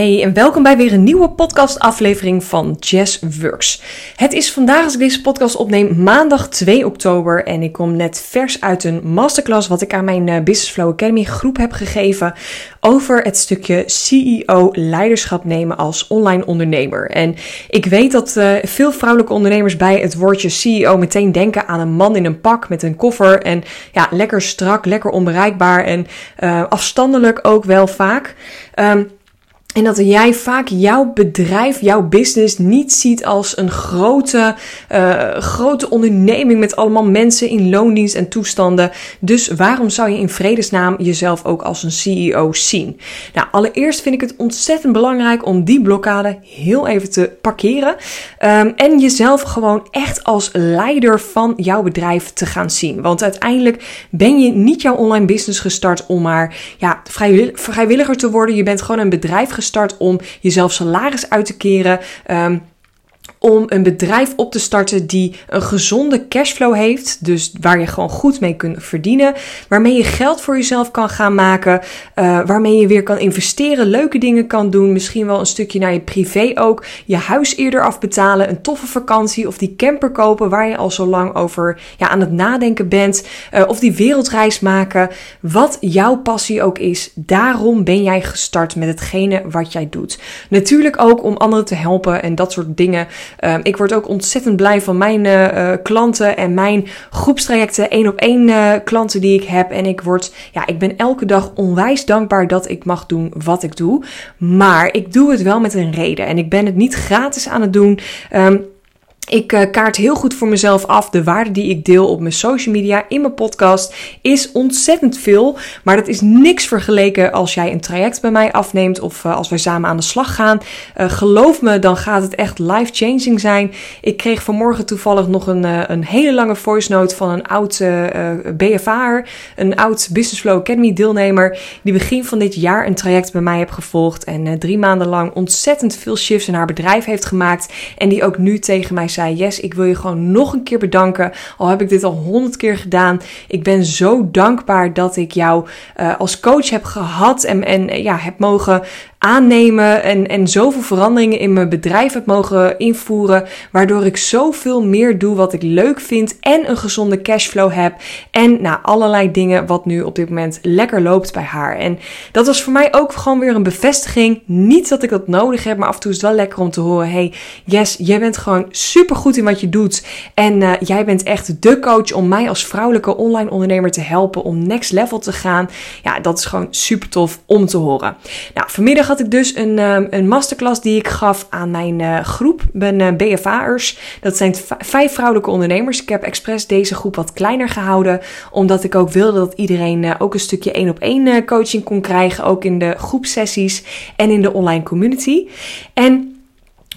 Hey en welkom bij weer een nieuwe podcastaflevering van Jazz Works. Het is vandaag als ik deze podcast opneem maandag 2 oktober en ik kom net vers uit een masterclass wat ik aan mijn eh, Business Flow Academy groep heb gegeven over het stukje CEO leiderschap nemen als online ondernemer. En ik weet dat uh, veel vrouwelijke ondernemers bij het woordje CEO meteen denken aan een man in een pak met een koffer en ja, lekker strak, lekker onbereikbaar en uh, afstandelijk ook wel vaak. Um, en dat jij vaak jouw bedrijf, jouw business niet ziet als een grote, uh, grote onderneming met allemaal mensen in loondienst en toestanden. Dus waarom zou je in vredesnaam jezelf ook als een CEO zien? Nou, allereerst vind ik het ontzettend belangrijk om die blokkade heel even te parkeren. Um, en jezelf gewoon echt als leider van jouw bedrijf te gaan zien. Want uiteindelijk ben je niet jouw online business gestart om maar ja, vrijwilliger te worden. Je bent gewoon een bedrijf gestart om jezelf salaris uit te keren. Um, om een bedrijf op te starten die een gezonde cashflow heeft. Dus waar je gewoon goed mee kunt verdienen. Waarmee je geld voor jezelf kan gaan maken. Uh, waarmee je weer kan investeren, leuke dingen kan doen. Misschien wel een stukje naar je privé ook. Je huis eerder afbetalen, een toffe vakantie of die camper kopen waar je al zo lang over ja, aan het nadenken bent. Uh, of die wereldreis maken. Wat jouw passie ook is, daarom ben jij gestart met hetgene wat jij doet. Natuurlijk ook om anderen te helpen en dat soort dingen. Um, ik word ook ontzettend blij van mijn uh, klanten en mijn groepstrajecten, één op één uh, klanten die ik heb. En ik word, ja, ik ben elke dag onwijs dankbaar dat ik mag doen wat ik doe. Maar ik doe het wel met een reden. En ik ben het niet gratis aan het doen. Um, ik uh, kaart heel goed voor mezelf af. De waarde die ik deel op mijn social media, in mijn podcast, is ontzettend veel. Maar dat is niks vergeleken als jij een traject bij mij afneemt of uh, als wij samen aan de slag gaan. Uh, geloof me, dan gaat het echt life-changing zijn. Ik kreeg vanmorgen toevallig nog een, een hele lange voice note van een oud BFA'er, een oud Business Flow Academy deelnemer, die begin van dit jaar een traject bij mij heeft gevolgd en drie maanden lang ontzettend veel shifts in haar bedrijf heeft gemaakt. En die ook nu tegen mij zei Yes, ik wil je gewoon nog een keer bedanken. Al heb ik dit al honderd keer gedaan. Ik ben zo dankbaar dat ik jou uh, als coach heb gehad en, en ja, heb mogen aannemen en, en zoveel veranderingen in mijn bedrijf heb mogen invoeren, waardoor ik zoveel meer doe wat ik leuk vind en een gezonde cashflow heb en nou, allerlei dingen wat nu op dit moment lekker loopt bij haar. En dat was voor mij ook gewoon weer een bevestiging. Niet dat ik dat nodig heb, maar af en toe is het wel lekker om te horen, hey, yes, jij bent gewoon super goed in wat je doet en uh, jij bent echt de coach om mij als vrouwelijke online ondernemer te helpen om next level te gaan. Ja, dat is gewoon super tof om te horen. Nou, vanmiddag had ik dus een, um, een masterclass die ik gaf aan mijn uh, groep, mijn uh, BFA'ers. Dat zijn vijf vrouwelijke ondernemers. Ik heb expres deze groep wat kleiner gehouden, omdat ik ook wilde dat iedereen uh, ook een stukje één op één coaching kon krijgen, ook in de groepsessies en in de online community. En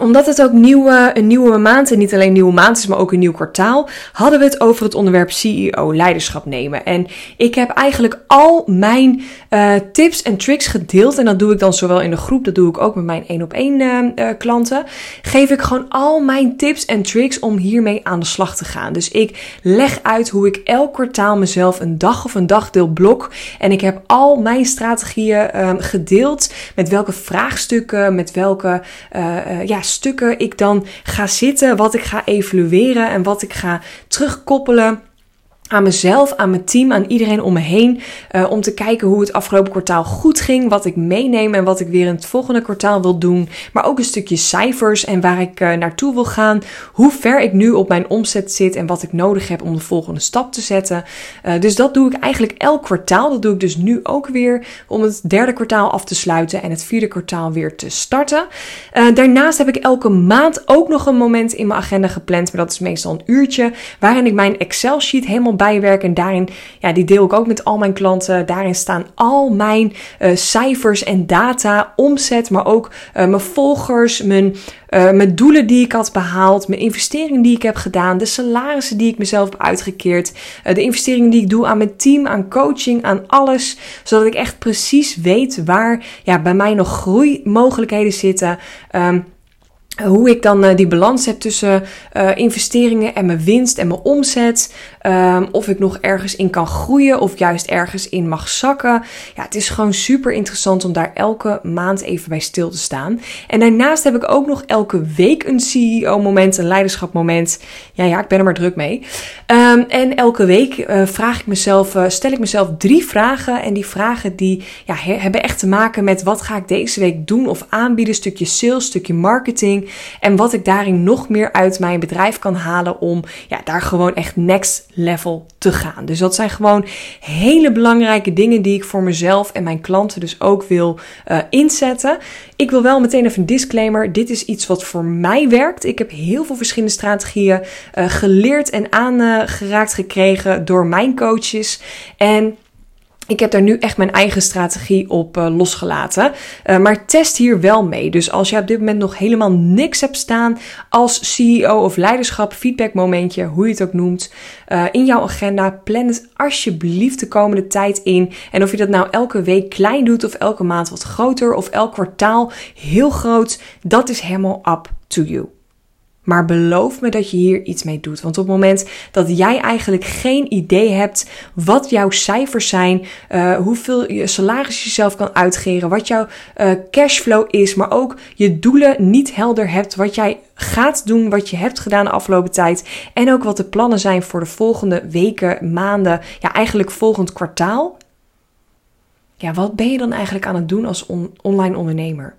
omdat het ook nieuwe, een nieuwe maand en niet alleen een nieuwe maand is, maar ook een nieuw kwartaal, hadden we het over het onderwerp CEO leiderschap nemen. En ik heb eigenlijk al mijn uh, tips en tricks gedeeld. En dat doe ik dan zowel in de groep, dat doe ik ook met mijn één op één klanten. Geef ik gewoon al mijn tips en tricks om hiermee aan de slag te gaan. Dus ik leg uit hoe ik elk kwartaal mezelf een dag of een dagdeel blok. En ik heb al mijn strategieën um, gedeeld. Met welke vraagstukken, met welke uh, stukken ik dan ga zitten, wat ik ga evalueren en wat ik ga terugkoppelen aan mezelf, aan mijn team, aan iedereen om me heen. Uh, om te kijken hoe het afgelopen kwartaal goed ging. Wat ik meeneem en wat ik weer in het volgende kwartaal wil doen. Maar ook een stukje cijfers en waar ik uh, naartoe wil gaan. Hoe ver ik nu op mijn omzet zit en wat ik nodig heb om de volgende stap te zetten. Uh, dus dat doe ik eigenlijk elk kwartaal. Dat doe ik dus nu ook weer om het derde kwartaal af te sluiten en het vierde kwartaal weer te starten. daarnaast heb ik elke maand ook nog een moment in mijn agenda gepland. Maar dat is meestal een uurtje. Waarin ik mijn Excel sheet helemaal bijwerken. En daarin, ja, die deel ik ook met al mijn klanten. Daarin staan al mijn uh, cijfers en data, omzet, maar ook uh, mijn volgers, mijn, uh, mijn doelen die ik had behaald, mijn investeringen die ik heb gedaan, de salarissen die ik mezelf heb uitgekeerd, de investeringen die ik doe aan mijn team, aan coaching, aan alles. Zodat ik echt precies weet waar ja, bij mij nog groeimogelijkheden zitten. Um, hoe ik dan uh, die balans heb tussen uh, investeringen en mijn winst en mijn omzet. Um, of ik nog ergens in kan groeien of juist ergens in mag zakken. Ja, het is gewoon super interessant om daar elke maand even bij stil te staan. En daarnaast heb ik ook nog elke week een CEO-moment, een leiderschapmoment. Ja, ja, ik ben er maar druk mee. Um, en elke week uh, vraag ik mezelf, stel ik mezelf drie vragen. En die vragen die ja, hebben echt te maken met wat ga ik deze week doen of aanbieden. Stukje sales, stukje marketing. En wat ik daarin nog meer uit mijn bedrijf kan halen om ja, daar gewoon echt next level te gaan. Dus dat zijn gewoon hele belangrijke dingen die ik voor mezelf en mijn klanten dus ook wil uh, inzetten. Ik wil wel meteen even een disclaimer. Dit is iets wat voor mij werkt. Ik heb heel veel verschillende strategieën uh, geleerd en aangeraakt gekregen door mijn coaches. En ik heb daar nu echt mijn eigen strategie op uh, losgelaten. Uh, maar test hier wel mee. Dus als je op dit moment nog helemaal niks hebt staan als CEO of leiderschap, feedbackmomentje, hoe je het ook noemt, uh, in jouw agenda, plan het alsjeblieft de komende tijd in. En of je dat nou elke week klein doet of elke maand wat groter of elk kwartaal heel groot, dat is helemaal up to you. Maar beloof me dat je hier iets mee doet. Want op het moment dat jij eigenlijk geen idee hebt wat jouw cijfers zijn, uh, hoeveel je salaris jezelf kan uitgeren, wat jouw uh, cashflow is, maar ook je doelen niet helder hebt, wat jij gaat doen, wat je hebt gedaan de afgelopen tijd en ook wat de plannen zijn voor de volgende weken, maanden, ja eigenlijk volgend kwartaal. Ja, wat ben je dan eigenlijk aan het doen als on online ondernemer?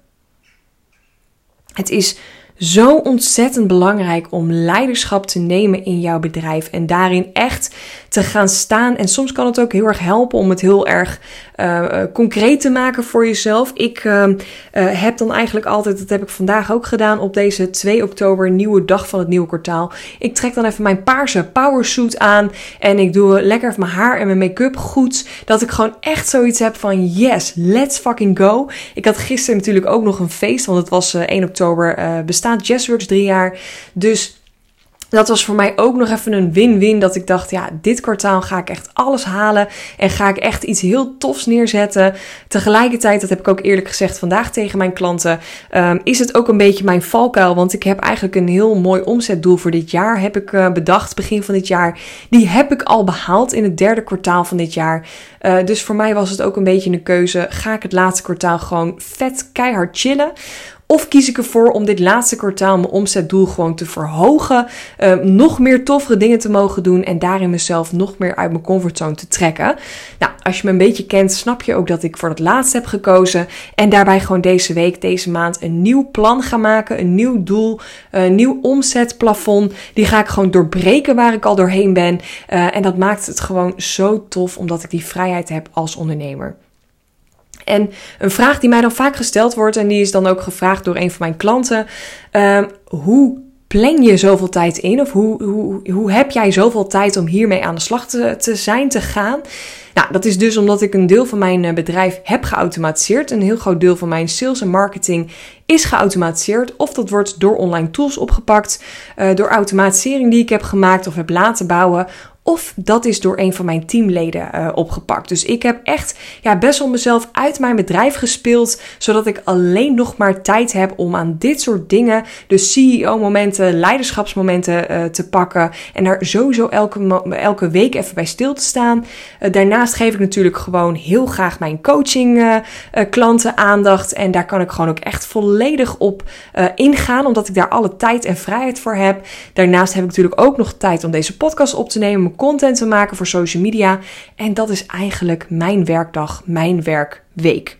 Het is zo ontzettend belangrijk om leiderschap te nemen in jouw bedrijf en daarin echt te gaan staan. En soms kan het ook heel erg helpen om het heel erg uh, concreet te maken voor jezelf. Ik uh, heb dan eigenlijk altijd, dat heb ik vandaag ook gedaan, op deze 2 oktober, nieuwe dag van het nieuwe kwartaal. Ik trek dan even mijn paarse powersuit aan en ik doe lekker even mijn haar en mijn make-up goed. Dat ik gewoon echt zoiets heb van yes, let's fucking go. Ik had gisteren natuurlijk ook nog een feest, want het was 1 oktober bestaat Jazzworks drie jaar. Dus dat was voor mij ook nog even een win-win. Dat ik dacht, ja, dit kwartaal ga ik echt alles halen. En ga ik echt iets heel tofs neerzetten. Tegelijkertijd, dat heb ik ook eerlijk gezegd vandaag tegen mijn klanten. Um, is het ook een beetje mijn valkuil. Want ik heb eigenlijk een heel mooi omzetdoel voor dit jaar. Heb ik uh, bedacht begin van dit jaar. Die heb ik al behaald in het derde kwartaal van dit jaar. Uh, dus voor mij was het ook een beetje een keuze. Ga ik het laatste kwartaal gewoon vet keihard chillen? Of kies ik ervoor om dit laatste kwartaal mijn omzetdoel gewoon te verhogen, uh, nog meer toffere dingen te mogen doen en daarin mezelf nog meer uit mijn comfortzone te trekken. Nou, als je me een beetje kent, snap je ook dat ik voor het laatste heb gekozen en daarbij gewoon deze week, deze maand een nieuw plan ga maken, een nieuw doel, een nieuw omzetplafond. Die ga ik gewoon doorbreken waar ik al doorheen ben. Uh, en dat maakt het gewoon zo tof omdat ik die vrijheid heb als ondernemer. En een vraag die mij dan vaak gesteld wordt, en die is dan ook gevraagd door een van mijn klanten: uh, hoe plan je zoveel tijd in? Of hoe, hoe, hoe heb jij zoveel tijd om hiermee aan de slag te, te zijn, te gaan? Nou, dat is dus omdat ik een deel van mijn eh, bedrijf heb geautomatiseerd. Een heel groot deel van mijn sales en marketing is geautomatiseerd. Of dat wordt door online tools opgepakt, uh, door automatisering die ik heb gemaakt of heb laten bouwen. Of dat is door een van mijn teamleden uh, opgepakt. Dus ik heb echt ja, best wel mezelf uit mijn bedrijf gespeeld. Zodat ik alleen nog maar tijd heb om aan dit soort dingen, dus CEO-momenten, leiderschapsmomenten uh, te pakken. En daar sowieso elke, elke week even bij stil te staan. Uh, daarnaast geef ik natuurlijk gewoon heel graag mijn coaching klanten aandacht. En daar kan ik gewoon ook echt volledig op ingaan. Omdat ik daar alle tijd en vrijheid voor heb. Daarnaast heb ik natuurlijk ook nog tijd om deze podcast op te nemen content te maken voor social media. En dat is eigenlijk mijn werkdag, mijn werkweek.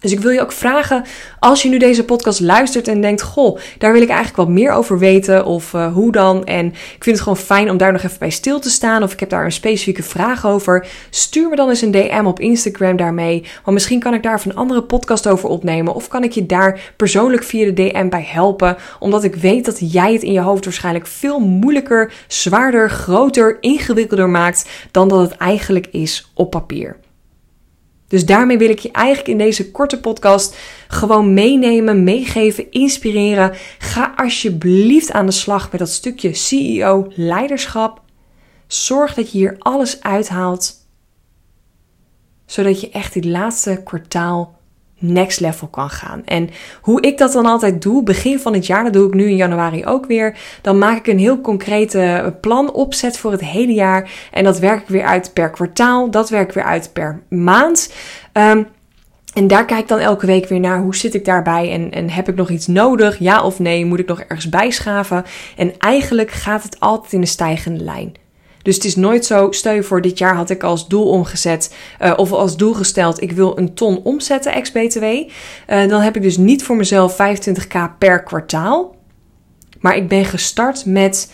Dus ik wil je ook vragen, als je nu deze podcast luistert en denkt: Goh, daar wil ik eigenlijk wat meer over weten, of uh, hoe dan? En ik vind het gewoon fijn om daar nog even bij stil te staan, of ik heb daar een specifieke vraag over. Stuur me dan eens een DM op Instagram daarmee. Want misschien kan ik daar een andere podcast over opnemen, of kan ik je daar persoonlijk via de DM bij helpen, omdat ik weet dat jij het in je hoofd waarschijnlijk veel moeilijker, zwaarder, groter, ingewikkelder maakt dan dat het eigenlijk is op papier. Dus daarmee wil ik je eigenlijk in deze korte podcast gewoon meenemen, meegeven, inspireren. Ga alsjeblieft aan de slag met dat stukje CEO leiderschap. Zorg dat je hier alles uithaalt, zodat je echt dit laatste kwartaal next level kan gaan. En hoe ik dat dan altijd doe, begin van het jaar, dat doe ik nu in januari ook weer. Dan maak ik een heel concrete plan opzet voor het hele jaar. En dat werk ik weer uit per kwartaal. Dat werk ik weer uit per maand. Um, en daar kijk ik dan elke week weer naar hoe zit ik daarbij en, en heb ik nog iets nodig, ja of nee, moet ik nog ergens bijschaven? En eigenlijk gaat het altijd in een stijgende lijn. Dus het is nooit zo, stel je voor, dit jaar had ik als doel omgezet uh, of als doel gesteld, ik wil een ton omzetten ex-BTW. Uh, dan heb ik dus niet voor mezelf 25k per kwartaal. Maar ik ben gestart met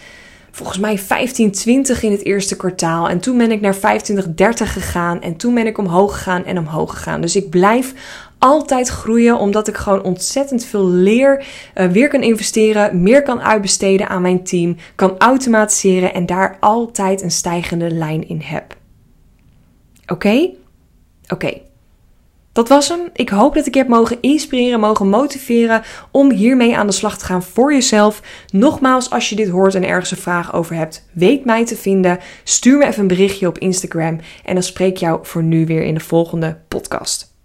volgens mij 1520 in het eerste kwartaal. En toen ben ik naar 2530 gegaan. En toen ben ik omhoog gegaan en omhoog gegaan. Dus ik blijf altijd groeien, omdat ik gewoon ontzettend veel leer, uh, weer kan investeren, meer kan uitbesteden aan mijn team, kan automatiseren en daar altijd een stijgende lijn in heb. Oké? Oké. Dat was hem. Ik hoop dat ik je heb mogen inspireren, mogen motiveren om hiermee aan de slag te gaan voor jezelf. Nogmaals, als je dit hoort en ergens een vraag over hebt, weet mij te vinden. Stuur me even een berichtje op Instagram en dan spreek ik jou voor nu weer in de volgende podcast.